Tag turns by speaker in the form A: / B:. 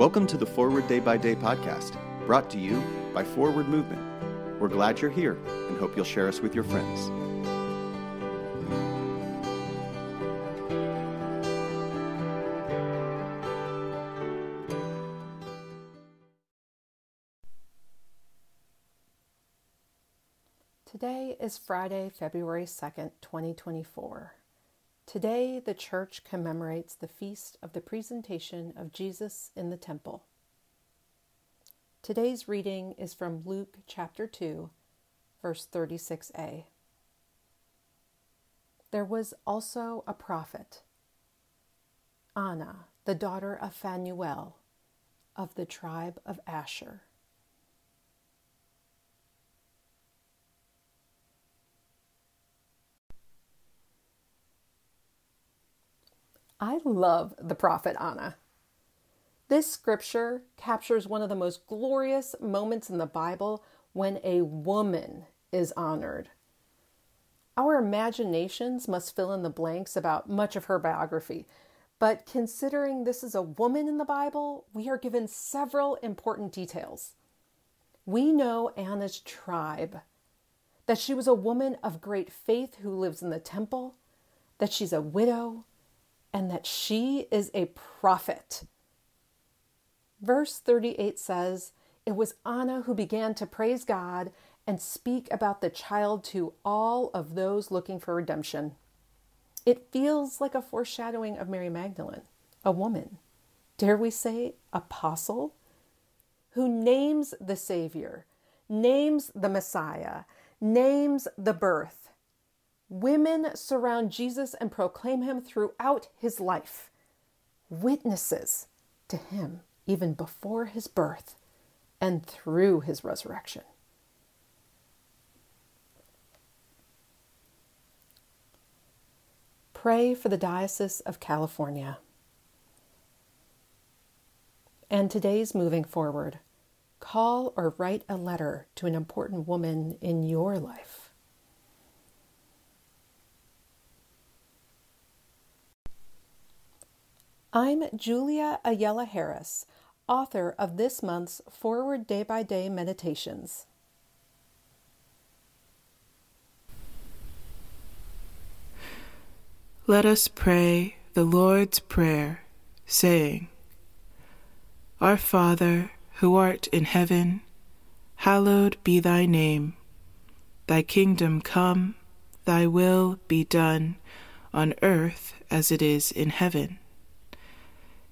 A: Welcome to the Forward Day by Day podcast, brought to you by Forward Movement. We're glad you're here and hope you'll share us with your friends.
B: Today is Friday, February 2nd, 2024. Today, the Church commemorates the feast of the presentation of Jesus in the Temple. Today's reading is from Luke chapter 2, verse 36a. There was also a prophet, Anna, the daughter of Phanuel, of the tribe of Asher. I love the prophet Anna. This scripture captures one of the most glorious moments in the Bible when a woman is honored. Our imaginations must fill in the blanks about much of her biography, but considering this is a woman in the Bible, we are given several important details. We know Anna's tribe, that she was a woman of great faith who lives in the temple, that she's a widow, and that she is a prophet. Verse 38 says, It was Anna who began to praise God and speak about the child to all of those looking for redemption. It feels like a foreshadowing of Mary Magdalene, a woman, dare we say, apostle, who names the Savior, names the Messiah, names the birth, Women surround Jesus and proclaim him throughout his life, witnesses to him even before his birth and through his resurrection. Pray for the Diocese of California. And today's moving forward, call or write a letter to an important woman in your life. I'm Julia Ayala Harris, author of this month's Forward Day by Day Meditations.
C: Let us pray the Lord's Prayer, saying, Our Father, who art in heaven, hallowed be thy name. Thy kingdom come, thy will be done, on earth as it is in heaven.